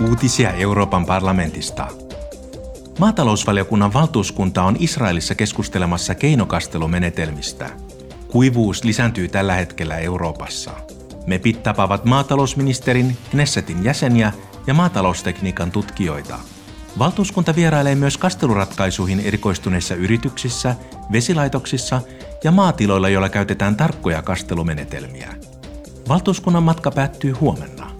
Uutisia Euroopan parlamentista. Maatalousvaliokunnan valtuuskunta on Israelissa keskustelemassa keinokastelumenetelmistä. Kuivuus lisääntyy tällä hetkellä Euroopassa. MEPit tapaavat maatalousministerin, Knessetin jäseniä ja maataloustekniikan tutkijoita. Valtuuskunta vierailee myös kasteluratkaisuihin erikoistuneissa yrityksissä, vesilaitoksissa ja maatiloilla, joilla käytetään tarkkoja kastelumenetelmiä. Valtuuskunnan matka päättyy huomenna.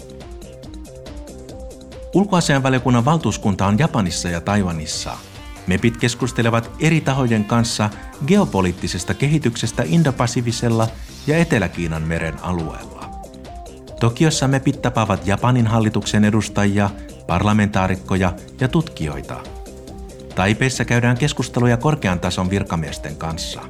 Ulkoasianvaliokunnan valtuuskunta on Japanissa ja Taiwanissa. MEPit keskustelevat eri tahojen kanssa geopoliittisesta kehityksestä Indo-Pasifisella ja Etelä-Kiinan meren alueella. Tokiossa MEPit tapaavat Japanin hallituksen edustajia, parlamentaarikkoja ja tutkijoita. Taipeissa käydään keskusteluja korkean tason virkamiesten kanssa.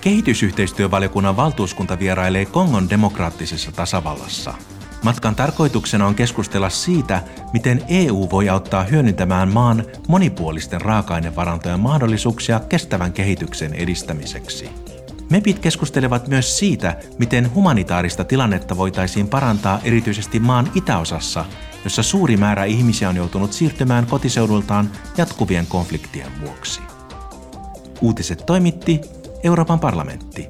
Kehitysyhteistyövaliokunnan valtuuskunta vierailee Kongon demokraattisessa tasavallassa – Matkan tarkoituksena on keskustella siitä, miten EU voi auttaa hyödyntämään maan monipuolisten raaka-ainevarantojen mahdollisuuksia kestävän kehityksen edistämiseksi. MEPit keskustelevat myös siitä, miten humanitaarista tilannetta voitaisiin parantaa erityisesti maan itäosassa, jossa suuri määrä ihmisiä on joutunut siirtymään kotiseudultaan jatkuvien konfliktien vuoksi. Uutiset toimitti Euroopan parlamentti.